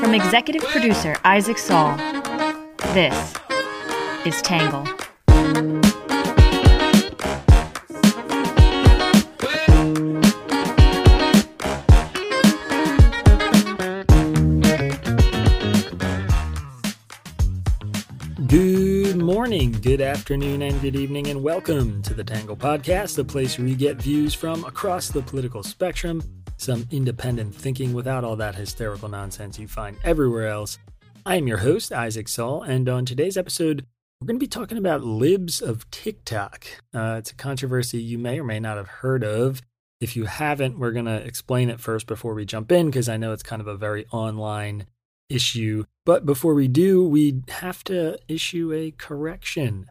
From executive producer Isaac Saul, this is Tangle. Good morning, good afternoon, and good evening, and welcome to the Tangle Podcast, the place where you get views from across the political spectrum, some independent thinking without all that hysterical nonsense you find everywhere else. I am your host, Isaac Saul, and on today's episode, we're going to be talking about libs of TikTok. Uh, it's a controversy you may or may not have heard of. If you haven't, we're going to explain it first before we jump in because I know it's kind of a very online issue. But before we do, we have to issue a correction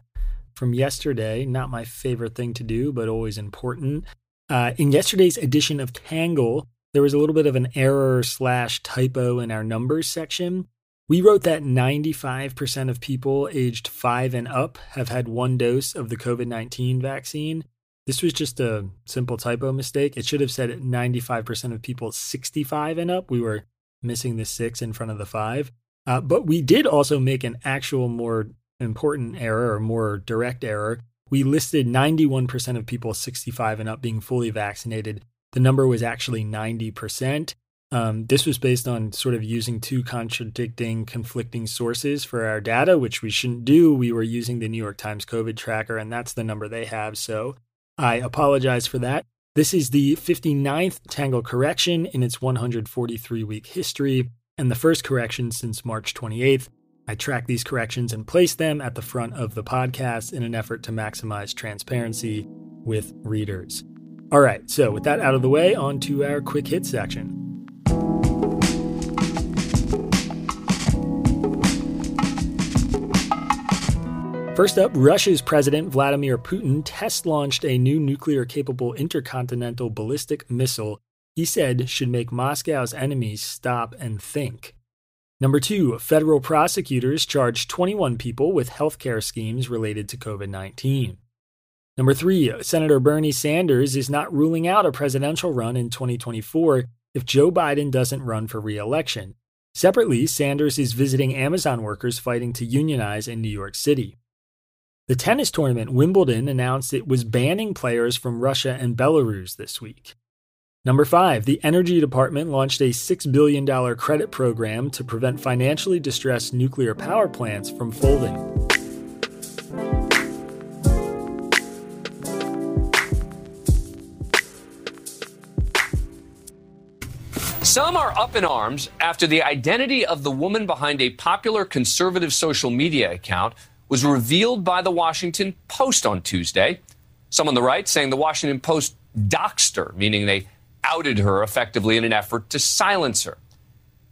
from yesterday. Not my favorite thing to do, but always important. Uh, in yesterday's edition of Tangle, there was a little bit of an error slash typo in our numbers section. We wrote that 95% of people aged five and up have had one dose of the COVID 19 vaccine. This was just a simple typo mistake. It should have said 95% of people 65 and up. We were missing the six in front of the five. Uh, but we did also make an actual more important error or more direct error. We listed 91% of people 65 and up being fully vaccinated. The number was actually 90%. Um, this was based on sort of using two contradicting, conflicting sources for our data, which we shouldn't do. We were using the New York Times COVID tracker, and that's the number they have. So I apologize for that. This is the 59th Tangle correction in its 143 week history, and the first correction since March 28th. I track these corrections and place them at the front of the podcast in an effort to maximize transparency with readers. All right, so with that out of the way, on to our quick hit section. First up, Russia's President Vladimir Putin test launched a new nuclear capable intercontinental ballistic missile he said should make Moscow's enemies stop and think. Number two, federal prosecutors charged 21 people with healthcare schemes related to COVID 19. Number three, Senator Bernie Sanders is not ruling out a presidential run in 2024 if Joe Biden doesn't run for re election. Separately, Sanders is visiting Amazon workers fighting to unionize in New York City. The tennis tournament Wimbledon announced it was banning players from Russia and Belarus this week. Number five, the Energy Department launched a $6 billion credit program to prevent financially distressed nuclear power plants from folding. Some are up in arms after the identity of the woman behind a popular conservative social media account was revealed by the Washington Post on Tuesday. Some on the right saying the Washington Post doxed her, meaning they outed her effectively in an effort to silence her.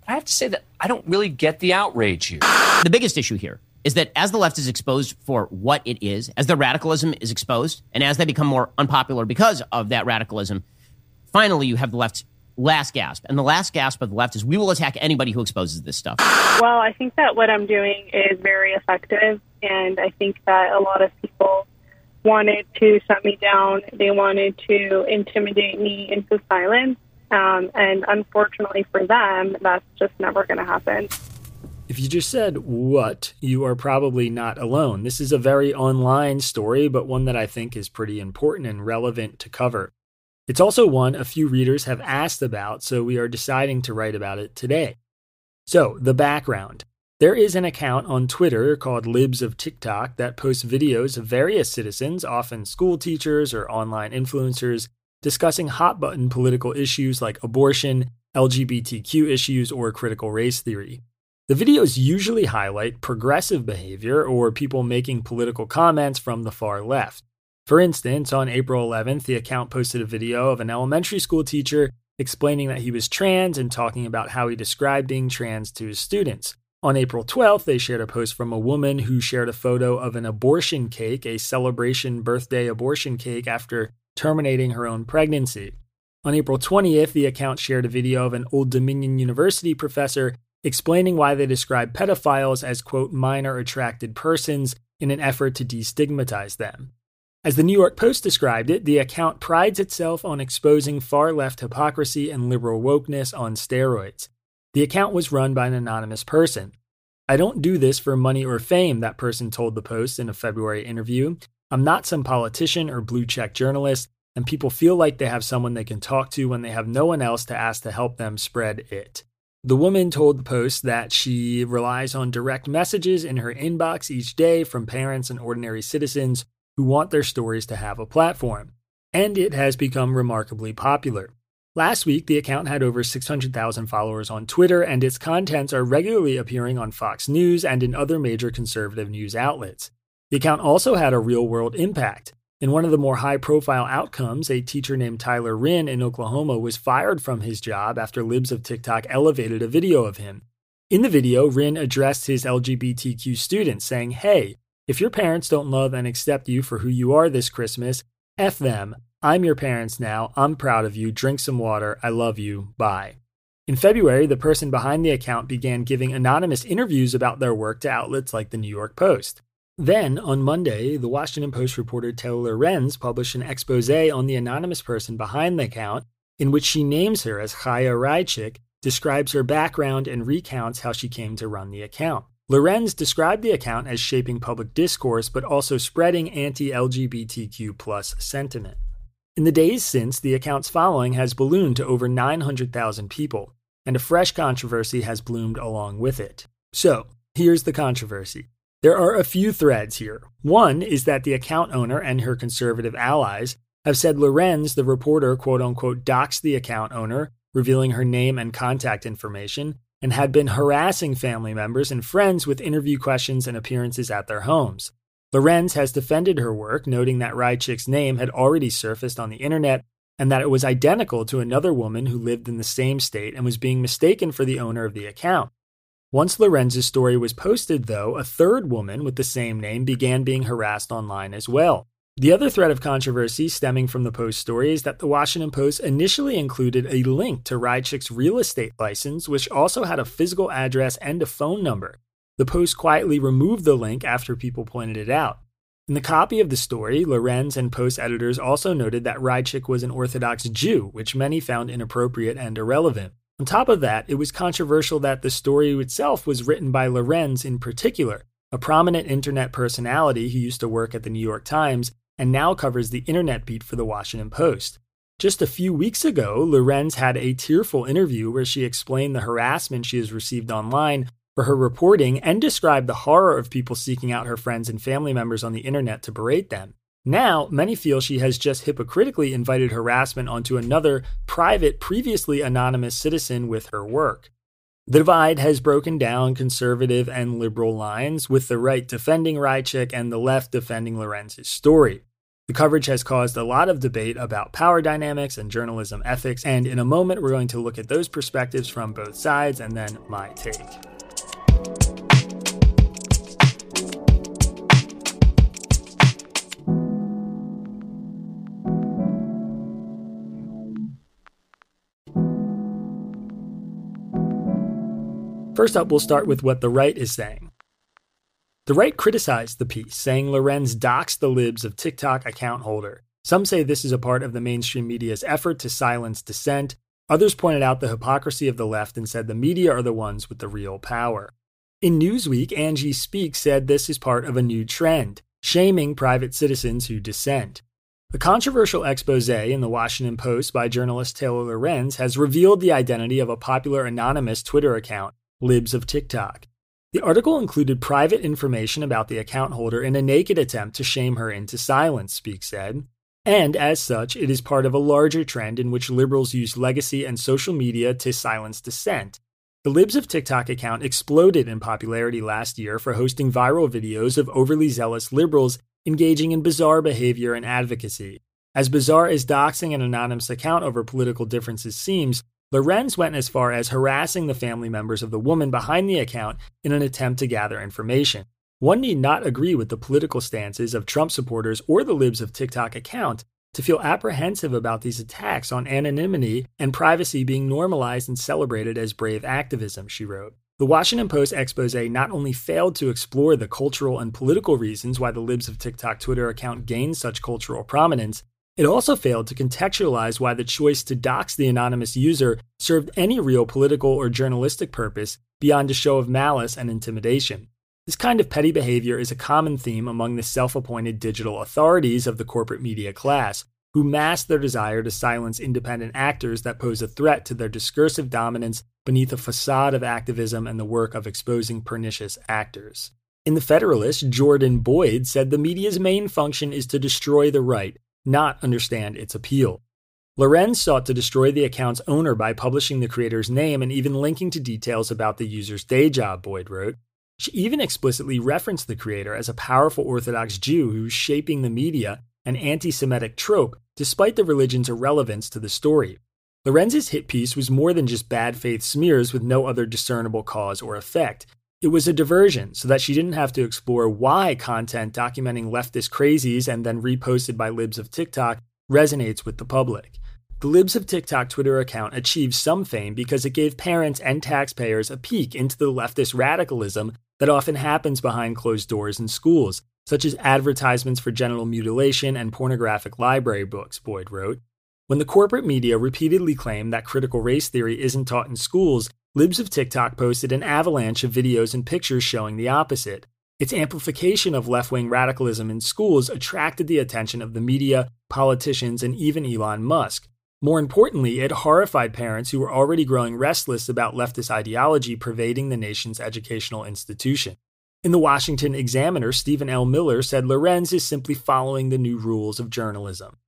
I have to say that I don't really get the outrage here. The biggest issue here is that as the left is exposed for what it is, as their radicalism is exposed, and as they become more unpopular because of that radicalism, finally you have the left's last gasp. And the last gasp of the left is we will attack anybody who exposes this stuff. Well, I think that what I'm doing is very effective. And I think that a lot of people wanted to shut me down. They wanted to intimidate me into silence. Um, and unfortunately for them, that's just never going to happen. If you just said what, you are probably not alone. This is a very online story, but one that I think is pretty important and relevant to cover. It's also one a few readers have asked about, so we are deciding to write about it today. So, the background. There is an account on Twitter called Libs of TikTok that posts videos of various citizens, often school teachers or online influencers, discussing hot button political issues like abortion, LGBTQ issues, or critical race theory. The videos usually highlight progressive behavior or people making political comments from the far left. For instance, on April 11th, the account posted a video of an elementary school teacher explaining that he was trans and talking about how he described being trans to his students. On April 12th, they shared a post from a woman who shared a photo of an abortion cake, a celebration birthday abortion cake, after terminating her own pregnancy. On April 20th, the account shared a video of an Old Dominion University professor explaining why they describe pedophiles as, quote, minor attracted persons in an effort to destigmatize them. As the New York Post described it, the account prides itself on exposing far left hypocrisy and liberal wokeness on steroids. The account was run by an anonymous person. I don't do this for money or fame, that person told the Post in a February interview. I'm not some politician or blue check journalist, and people feel like they have someone they can talk to when they have no one else to ask to help them spread it. The woman told the Post that she relies on direct messages in her inbox each day from parents and ordinary citizens who want their stories to have a platform, and it has become remarkably popular. Last week, the account had over 600,000 followers on Twitter, and its contents are regularly appearing on Fox News and in other major conservative news outlets. The account also had a real world impact. In one of the more high profile outcomes, a teacher named Tyler Rinn in Oklahoma was fired from his job after Libs of TikTok elevated a video of him. In the video, Rinn addressed his LGBTQ students, saying, Hey, if your parents don't love and accept you for who you are this Christmas, F them. I'm your parents now. I'm proud of you. Drink some water. I love you. Bye. In February, the person behind the account began giving anonymous interviews about their work to outlets like the New York Post. Then, on Monday, the Washington Post reporter Taylor Lorenz published an expose on the anonymous person behind the account, in which she names her as Chaya Raichik, describes her background, and recounts how she came to run the account. Lorenz described the account as shaping public discourse, but also spreading anti LGBTQ sentiment. In the days since, the account's following has ballooned to over 900,000 people, and a fresh controversy has bloomed along with it. So, here's the controversy. There are a few threads here. One is that the account owner and her conservative allies have said Lorenz, the reporter, quote unquote, doxed the account owner, revealing her name and contact information, and had been harassing family members and friends with interview questions and appearances at their homes. Lorenz has defended her work, noting that Raichik's name had already surfaced on the internet and that it was identical to another woman who lived in the same state and was being mistaken for the owner of the account. Once Lorenz's story was posted, though, a third woman with the same name began being harassed online as well. The other thread of controversy stemming from the Post story is that the Washington Post initially included a link to Raichik's real estate license, which also had a physical address and a phone number. The Post quietly removed the link after people pointed it out. In the copy of the story, Lorenz and Post editors also noted that Raichik was an Orthodox Jew, which many found inappropriate and irrelevant. On top of that, it was controversial that the story itself was written by Lorenz in particular, a prominent internet personality who used to work at the New York Times and now covers the internet beat for the Washington Post. Just a few weeks ago, Lorenz had a tearful interview where she explained the harassment she has received online for her reporting and described the horror of people seeking out her friends and family members on the internet to berate them. Now, many feel she has just hypocritically invited harassment onto another private, previously anonymous citizen with her work. The divide has broken down conservative and liberal lines, with the right defending Raichik and the left defending Lorenz's story. The coverage has caused a lot of debate about power dynamics and journalism ethics, and in a moment, we're going to look at those perspectives from both sides and then my take. First up, we'll start with what the right is saying. The right criticized the piece, saying Lorenz doxed the libs of TikTok account holder. Some say this is a part of the mainstream media's effort to silence dissent. Others pointed out the hypocrisy of the left and said the media are the ones with the real power. In Newsweek, Angie Speak said this is part of a new trend, shaming private citizens who dissent. A controversial expose in the Washington Post by journalist Taylor Lorenz has revealed the identity of a popular anonymous Twitter account libs of TikTok. The article included private information about the account holder in a naked attempt to shame her into silence, Speak said. And as such, it is part of a larger trend in which liberals use legacy and social media to silence dissent. The Libs of TikTok account exploded in popularity last year for hosting viral videos of overly zealous liberals engaging in bizarre behavior and advocacy. As bizarre as doxing an anonymous account over political differences seems, Lorenz went as far as harassing the family members of the woman behind the account in an attempt to gather information. One need not agree with the political stances of Trump supporters or the libs of TikTok account to feel apprehensive about these attacks on anonymity and privacy being normalized and celebrated as brave activism, she wrote. The Washington Post expose not only failed to explore the cultural and political reasons why the Libs of TikTok Twitter account gained such cultural prominence, it also failed to contextualize why the choice to dox the anonymous user served any real political or journalistic purpose beyond a show of malice and intimidation. This kind of petty behavior is a common theme among the self appointed digital authorities of the corporate media class, who mask their desire to silence independent actors that pose a threat to their discursive dominance beneath a facade of activism and the work of exposing pernicious actors. In The Federalist, Jordan Boyd said the media's main function is to destroy the right, not understand its appeal. Lorenz sought to destroy the account's owner by publishing the creator's name and even linking to details about the user's day job, Boyd wrote. She even explicitly referenced the creator as a powerful Orthodox Jew who's shaping the media, an anti Semitic trope, despite the religion's irrelevance to the story. Lorenz's hit piece was more than just bad faith smears with no other discernible cause or effect. It was a diversion so that she didn't have to explore why content documenting leftist crazies and then reposted by libs of TikTok resonates with the public. The Libs of TikTok Twitter account achieved some fame because it gave parents and taxpayers a peek into the leftist radicalism that often happens behind closed doors in schools, such as advertisements for genital mutilation and pornographic library books, Boyd wrote. When the corporate media repeatedly claimed that critical race theory isn't taught in schools, Libs of TikTok posted an avalanche of videos and pictures showing the opposite. Its amplification of left wing radicalism in schools attracted the attention of the media, politicians, and even Elon Musk. More importantly, it horrified parents who were already growing restless about leftist ideology pervading the nation's educational institution. In the Washington Examiner, Stephen L. Miller said Lorenz is simply following the new rules of journalism.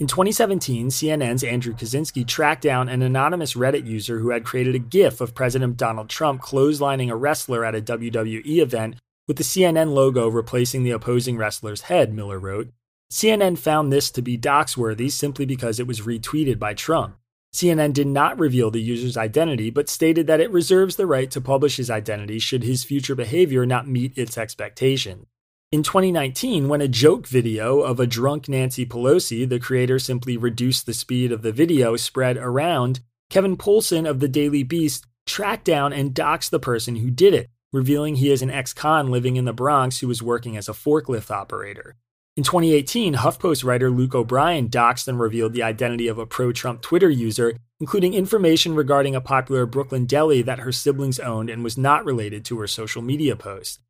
In 2017, CNN's Andrew Kaczynski tracked down an anonymous Reddit user who had created a GIF of President Donald Trump clotheslining a wrestler at a WWE event with the CNN logo replacing the opposing wrestler's head, Miller wrote. CNN found this to be doxworthy simply because it was retweeted by Trump. CNN did not reveal the user's identity, but stated that it reserves the right to publish his identity should his future behavior not meet its expectations. In 2019, when a joke video of a drunk Nancy Pelosi, the creator simply reduced the speed of the video, spread around, Kevin Poulsen of the Daily Beast tracked down and doxed the person who did it, revealing he is an ex con living in the Bronx who was working as a forklift operator. In 2018, HuffPost writer Luke O'Brien doxed and revealed the identity of a pro Trump Twitter user, including information regarding a popular Brooklyn deli that her siblings owned and was not related to her social media post.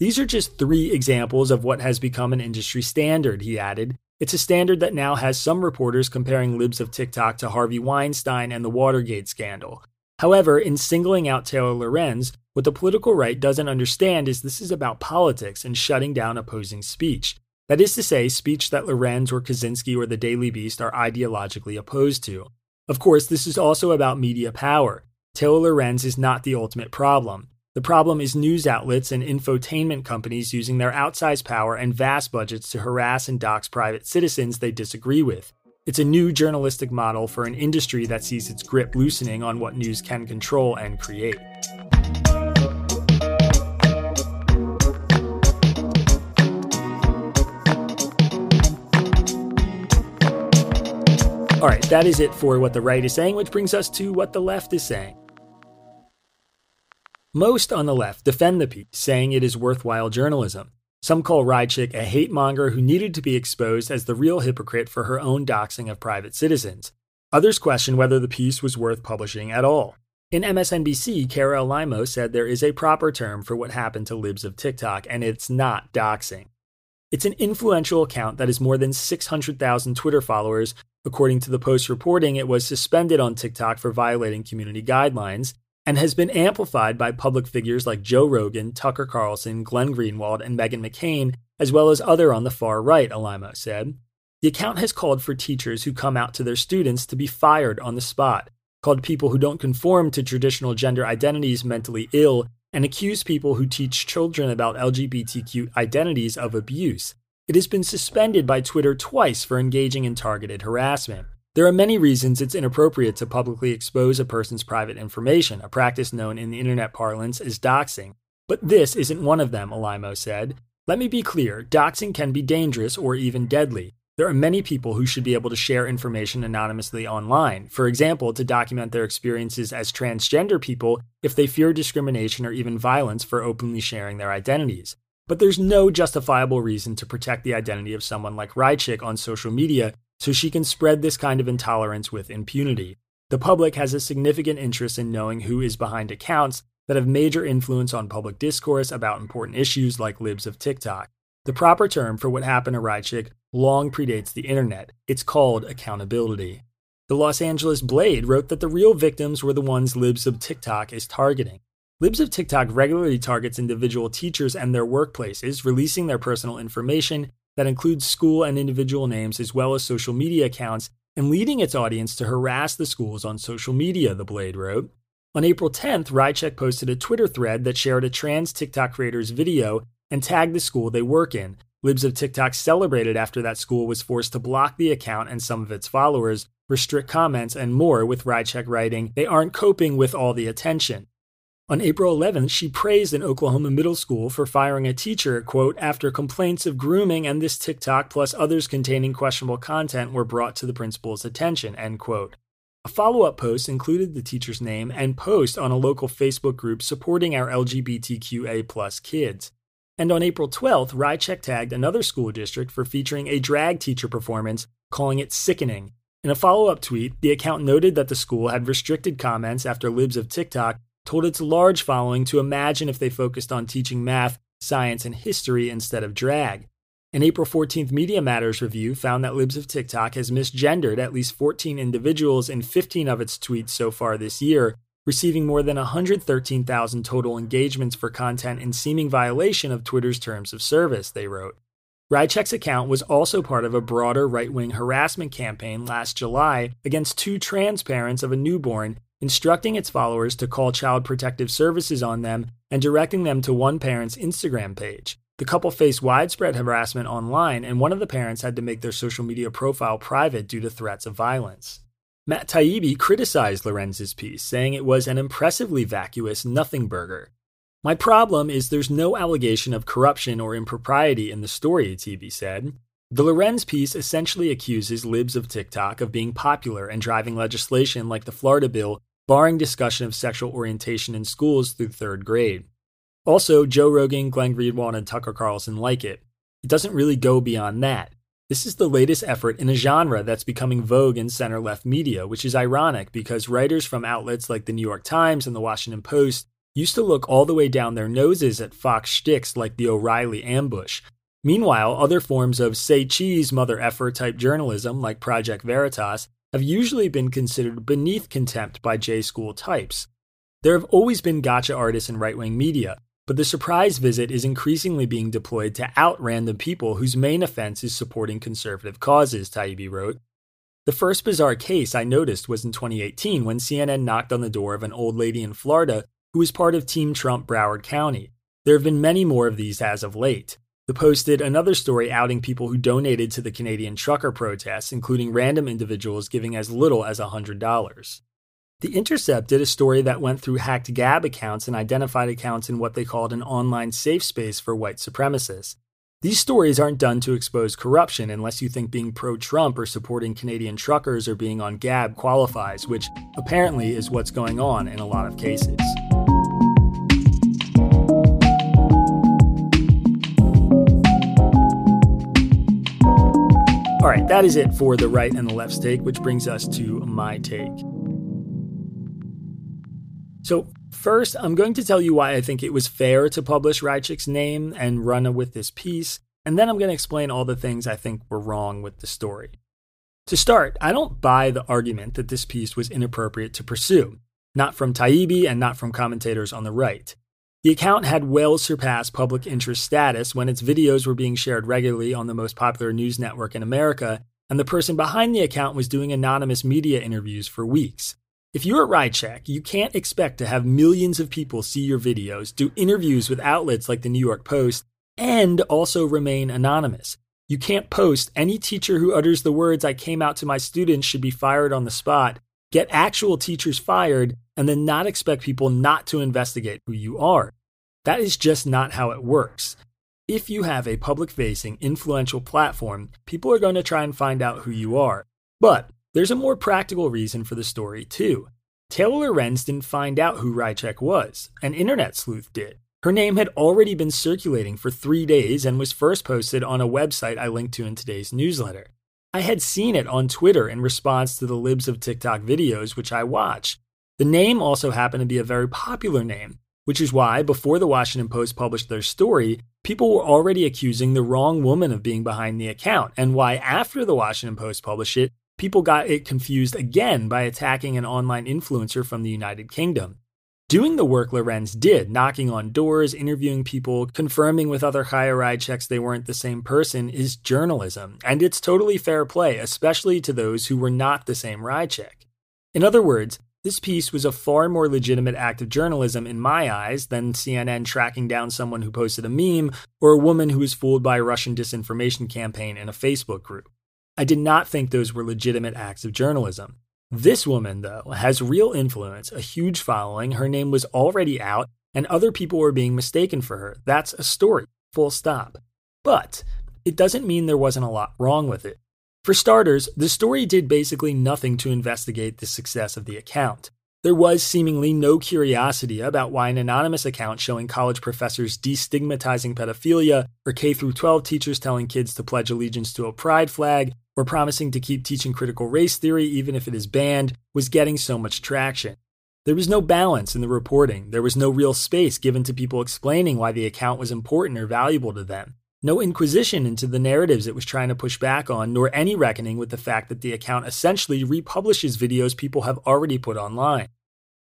These are just three examples of what has become an industry standard, he added. It's a standard that now has some reporters comparing libs of TikTok to Harvey Weinstein and the Watergate scandal. However, in singling out Taylor Lorenz, what the political right doesn't understand is this is about politics and shutting down opposing speech. That is to say, speech that Lorenz or Kaczynski or the Daily Beast are ideologically opposed to. Of course, this is also about media power. Taylor Lorenz is not the ultimate problem. The problem is news outlets and infotainment companies using their outsized power and vast budgets to harass and dox private citizens they disagree with. It's a new journalistic model for an industry that sees its grip loosening on what news can control and create. All right, that is it for what the right is saying, which brings us to what the left is saying. Most on the left defend the piece, saying it is worthwhile journalism. Some call Raichik a hate monger who needed to be exposed as the real hypocrite for her own doxing of private citizens. Others question whether the piece was worth publishing at all. In MSNBC, Kara Alaimo said there is a proper term for what happened to libs of TikTok, and it's not doxing. It's an influential account that has more than 600,000 Twitter followers. According to the Post reporting, it was suspended on TikTok for violating community guidelines, and has been amplified by public figures like Joe Rogan, Tucker Carlson, Glenn Greenwald, and Meghan McCain, as well as other on the far right, Alaimo said. The account has called for teachers who come out to their students to be fired on the spot, called people who don't conform to traditional gender identities mentally ill, and accused people who teach children about LGBTQ identities of abuse. It has been suspended by Twitter twice for engaging in targeted harassment. There are many reasons it's inappropriate to publicly expose a person's private information, a practice known in the internet parlance as doxing. But this isn't one of them, Alaimo said. Let me be clear doxing can be dangerous or even deadly. There are many people who should be able to share information anonymously online, for example, to document their experiences as transgender people if they fear discrimination or even violence for openly sharing their identities. But there's no justifiable reason to protect the identity of someone like Raichik on social media so she can spread this kind of intolerance with impunity. The public has a significant interest in knowing who is behind accounts that have major influence on public discourse about important issues like libs of TikTok. The proper term for what happened to Raichik long predates the internet. It's called accountability. The Los Angeles Blade wrote that the real victims were the ones libs of TikTok is targeting. Libs of TikTok regularly targets individual teachers and their workplaces, releasing their personal information that includes school and individual names as well as social media accounts and leading its audience to harass the schools on social media, the Blade wrote. On April 10th, Raichik posted a Twitter thread that shared a trans TikTok creator's video and tagged the school they work in. Libs of TikTok celebrated after that school was forced to block the account and some of its followers, restrict comments, and more, with Raichik writing, They aren't coping with all the attention. On April 11th, she praised an Oklahoma middle school for firing a teacher, quote, after complaints of grooming and this TikTok plus others containing questionable content were brought to the principal's attention, end quote. A follow up post included the teacher's name and post on a local Facebook group supporting our LGBTQA kids. And on April 12th, Raichik tagged another school district for featuring a drag teacher performance, calling it sickening. In a follow up tweet, the account noted that the school had restricted comments after libs of TikTok told its large following to imagine if they focused on teaching math, science, and history instead of drag. An April 14th Media Matters review found that Libs of TikTok has misgendered at least 14 individuals in 15 of its tweets so far this year, receiving more than 113,000 total engagements for content in seeming violation of Twitter's terms of service, they wrote. Raichik's account was also part of a broader right wing harassment campaign last July against two trans parents of a newborn instructing its followers to call Child Protective Services on them and directing them to one parent's Instagram page. The couple faced widespread harassment online, and one of the parents had to make their social media profile private due to threats of violence. Matt Taibbi criticized Lorenz's piece, saying it was an impressively vacuous nothing burger. My problem is there's no allegation of corruption or impropriety in the story, Taibbi said. The Lorenz piece essentially accuses libs of TikTok of being popular and driving legislation like the Florida bill barring discussion of sexual orientation in schools through third grade. Also, Joe Rogan, Glenn Greenwald, and Tucker Carlson like it. It doesn't really go beyond that. This is the latest effort in a genre that's becoming vogue in center left media, which is ironic because writers from outlets like the New York Times and the Washington Post used to look all the way down their noses at Fox shticks like the O'Reilly ambush. Meanwhile, other forms of say cheese mother effer type journalism like Project Veritas have usually been considered beneath contempt by J school types. There have always been gotcha artists in right wing media, but the surprise visit is increasingly being deployed to out random people whose main offense is supporting conservative causes, Taibbi wrote. The first bizarre case I noticed was in 2018 when CNN knocked on the door of an old lady in Florida who was part of Team Trump Broward County. There have been many more of these as of late. The Post did another story outing people who donated to the Canadian trucker protests, including random individuals giving as little as $100. The Intercept did a story that went through hacked Gab accounts and identified accounts in what they called an online safe space for white supremacists. These stories aren't done to expose corruption unless you think being pro Trump or supporting Canadian truckers or being on Gab qualifies, which apparently is what's going on in a lot of cases. That is it for the right and the left take, which brings us to my take. So, first, I'm going to tell you why I think it was fair to publish Raichik's name and run with this piece, and then I'm going to explain all the things I think were wrong with the story. To start, I don't buy the argument that this piece was inappropriate to pursue, not from Taibbi and not from commentators on the right. The account had well surpassed public interest status when its videos were being shared regularly on the most popular news network in America, and the person behind the account was doing anonymous media interviews for weeks. If you're at Raichik, you can't expect to have millions of people see your videos, do interviews with outlets like the New York Post, and also remain anonymous. You can't post any teacher who utters the words, I came out to my students should be fired on the spot, get actual teachers fired, and then not expect people not to investigate who you are. That is just not how it works. If you have a public facing, influential platform, people are going to try and find out who you are. But there's a more practical reason for the story, too. Taylor Lorenz didn't find out who Raichik was, an internet sleuth did. Her name had already been circulating for three days and was first posted on a website I linked to in today's newsletter. I had seen it on Twitter in response to the Libs of TikTok videos, which I watched. The name also happened to be a very popular name, which is why, before the Washington Post published their story, people were already accusing the wrong woman of being behind the account, and why, after the Washington Post published it, people got it confused again by attacking an online influencer from the United Kingdom. Doing the work Lorenz did, knocking on doors, interviewing people, confirming with other Chaya Raichiks they weren't the same person, is journalism, and it's totally fair play, especially to those who were not the same Raichik. In other words, this piece was a far more legitimate act of journalism in my eyes than CNN tracking down someone who posted a meme or a woman who was fooled by a Russian disinformation campaign in a Facebook group. I did not think those were legitimate acts of journalism. This woman, though, has real influence, a huge following, her name was already out, and other people were being mistaken for her. That's a story, full stop. But it doesn't mean there wasn't a lot wrong with it. For starters, the story did basically nothing to investigate the success of the account. There was seemingly no curiosity about why an anonymous account showing college professors destigmatizing pedophilia or K 12 teachers telling kids to pledge allegiance to a pride flag or promising to keep teaching critical race theory even if it is banned, was getting so much traction. There was no balance in the reporting. There was no real space given to people explaining why the account was important or valuable to them. No inquisition into the narratives it was trying to push back on, nor any reckoning with the fact that the account essentially republishes videos people have already put online.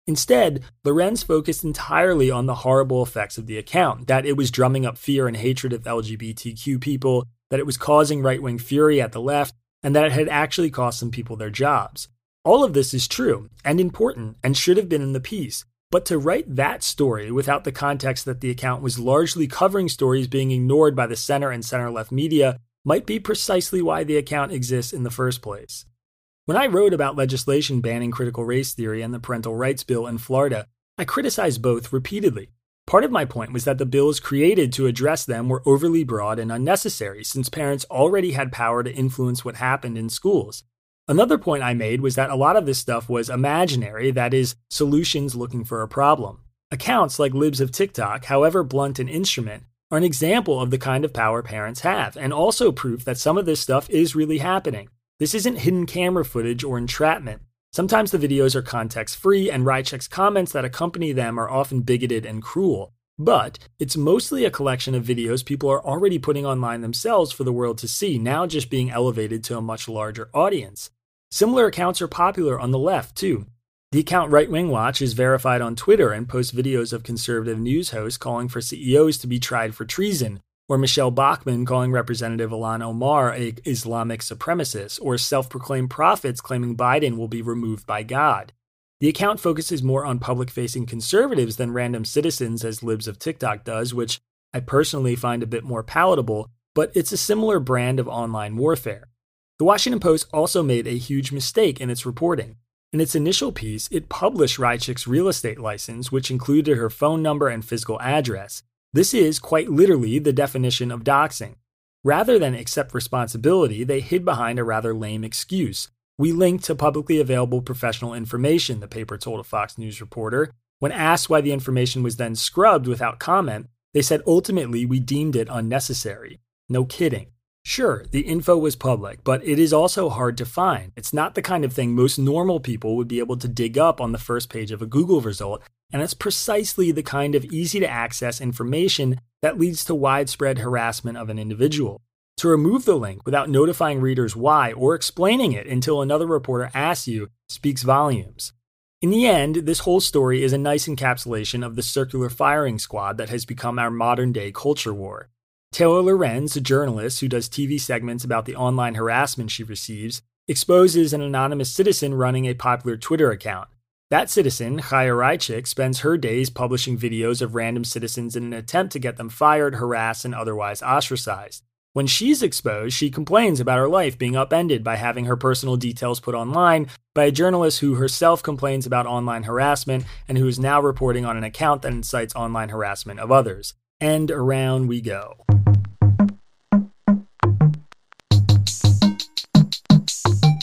Instead, Lorenz focused entirely on the horrible effects of the account that it was drumming up fear and hatred of LGBTQ people, that it was causing right wing fury at the left, and that it had actually cost some people their jobs. All of this is true and important and should have been in the piece, but to write that story without the context that the account was largely covering stories being ignored by the center and center left media might be precisely why the account exists in the first place. When I wrote about legislation banning critical race theory and the parental rights bill in Florida, I criticized both repeatedly. Part of my point was that the bills created to address them were overly broad and unnecessary, since parents already had power to influence what happened in schools. Another point I made was that a lot of this stuff was imaginary, that is, solutions looking for a problem. Accounts like Libs of TikTok, however blunt an instrument, are an example of the kind of power parents have, and also proof that some of this stuff is really happening. This isn't hidden camera footage or entrapment. Sometimes the videos are context free, and Raichik's comments that accompany them are often bigoted and cruel. But it's mostly a collection of videos people are already putting online themselves for the world to see, now just being elevated to a much larger audience. Similar accounts are popular on the left, too. The account Right Wing Watch is verified on Twitter and posts videos of conservative news hosts calling for CEOs to be tried for treason, or Michele Bachmann calling Representative Ilhan Omar a Islamic supremacist, or self-proclaimed prophets claiming Biden will be removed by God. The account focuses more on public-facing conservatives than random citizens as Libs of TikTok does, which I personally find a bit more palatable, but it's a similar brand of online warfare. The Washington Post also made a huge mistake in its reporting. In its initial piece, it published Raichik's real estate license, which included her phone number and physical address, this is quite literally the definition of doxing. Rather than accept responsibility, they hid behind a rather lame excuse. We linked to publicly available professional information, the paper told a Fox News reporter. When asked why the information was then scrubbed without comment, they said ultimately we deemed it unnecessary. No kidding. Sure, the info was public, but it is also hard to find. It's not the kind of thing most normal people would be able to dig up on the first page of a Google result and it's precisely the kind of easy to access information that leads to widespread harassment of an individual. To remove the link without notifying readers why or explaining it until another reporter asks you speaks volumes. In the end, this whole story is a nice encapsulation of the circular firing squad that has become our modern day culture war. Taylor Lorenz, a journalist who does TV segments about the online harassment she receives, exposes an anonymous citizen running a popular Twitter account. That citizen, Chaya Raichik, spends her days publishing videos of random citizens in an attempt to get them fired, harassed, and otherwise ostracized. When she's exposed, she complains about her life being upended by having her personal details put online by a journalist who herself complains about online harassment and who is now reporting on an account that incites online harassment of others and around we go.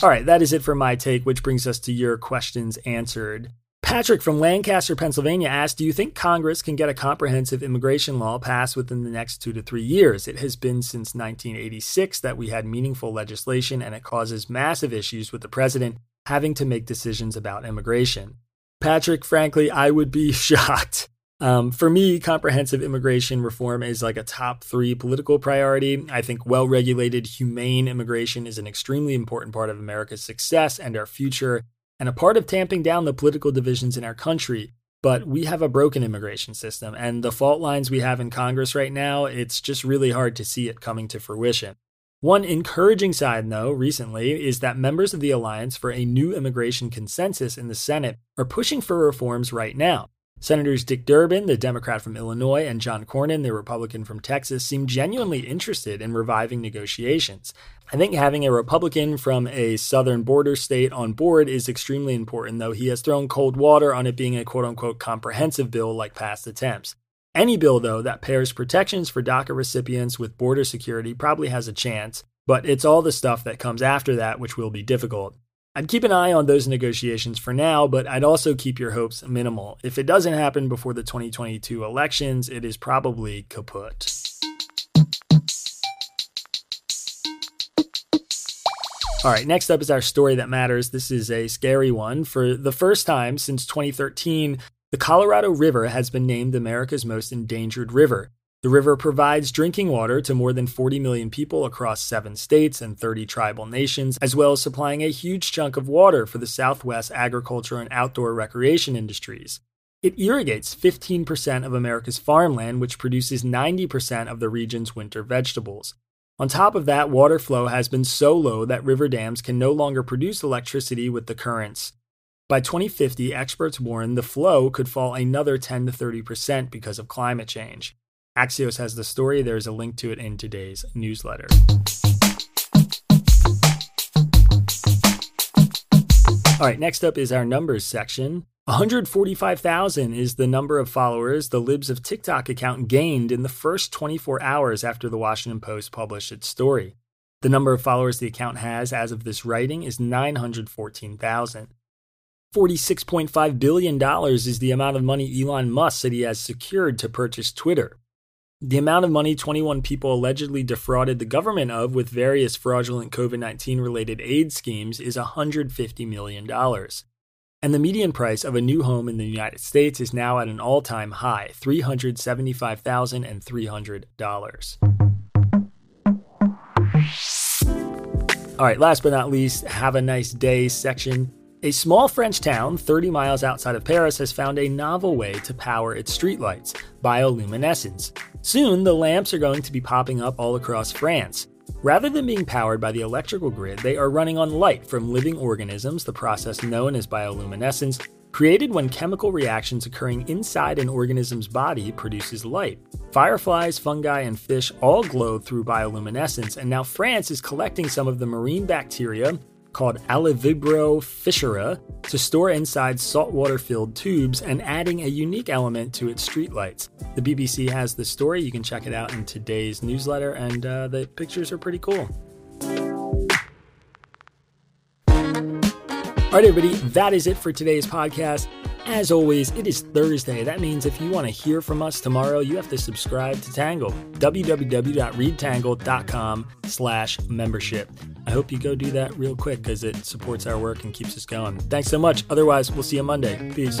All right, that is it for my take, which brings us to your questions answered. Patrick from Lancaster, Pennsylvania asked Do you think Congress can get a comprehensive immigration law passed within the next two to three years? It has been since 1986 that we had meaningful legislation, and it causes massive issues with the president having to make decisions about immigration. Patrick, frankly, I would be shocked um, for me, comprehensive immigration reform is like a top three political priority. I think well regulated, humane immigration is an extremely important part of America's success and our future, and a part of tamping down the political divisions in our country. But we have a broken immigration system, and the fault lines we have in Congress right now, it's just really hard to see it coming to fruition. One encouraging side, though, recently is that members of the Alliance for a New Immigration Consensus in the Senate are pushing for reforms right now. Senators Dick Durbin, the Democrat from Illinois, and John Cornyn, the Republican from Texas, seem genuinely interested in reviving negotiations. I think having a Republican from a southern border state on board is extremely important, though he has thrown cold water on it being a quote unquote comprehensive bill like past attempts. Any bill, though, that pairs protections for DACA recipients with border security probably has a chance, but it's all the stuff that comes after that which will be difficult. I'd keep an eye on those negotiations for now, but I'd also keep your hopes minimal. If it doesn't happen before the 2022 elections, it is probably kaput. All right, next up is our story that matters. This is a scary one. For the first time since 2013, the Colorado River has been named America's most endangered river. The river provides drinking water to more than 40 million people across seven states and 30 tribal nations, as well as supplying a huge chunk of water for the Southwest agriculture and outdoor recreation industries. It irrigates 15% of America's farmland, which produces 90% of the region's winter vegetables. On top of that, water flow has been so low that river dams can no longer produce electricity with the currents. By 2050, experts warn the flow could fall another 10 to 30% because of climate change. Axios has the story. There's a link to it in today's newsletter. All right, next up is our numbers section. 145,000 is the number of followers the Libs of TikTok account gained in the first 24 hours after the Washington Post published its story. The number of followers the account has as of this writing is 914,000. $46.5 billion is the amount of money Elon Musk said he has secured to purchase Twitter. The amount of money 21 people allegedly defrauded the government of with various fraudulent COVID 19 related aid schemes is $150 million. And the median price of a new home in the United States is now at an all time high $375,300. All right, last but not least, have a nice day section. A small French town 30 miles outside of Paris has found a novel way to power its streetlights bioluminescence. Soon, the lamps are going to be popping up all across France. Rather than being powered by the electrical grid, they are running on light from living organisms, the process known as bioluminescence, created when chemical reactions occurring inside an organism's body produces light. Fireflies, fungi, and fish all glow through bioluminescence, and now France is collecting some of the marine bacteria called Aliivibrio fischeri to store inside saltwater filled tubes and adding a unique element to its streetlights. The BBC has the story. You can check it out in today's newsletter, and uh, the pictures are pretty cool. All right, everybody, that is it for today's podcast. As always, it is Thursday. That means if you want to hear from us tomorrow, you have to subscribe to Tangle. www.readtangle.com slash membership. I hope you go do that real quick because it supports our work and keeps us going. Thanks so much. Otherwise, we'll see you Monday. Peace.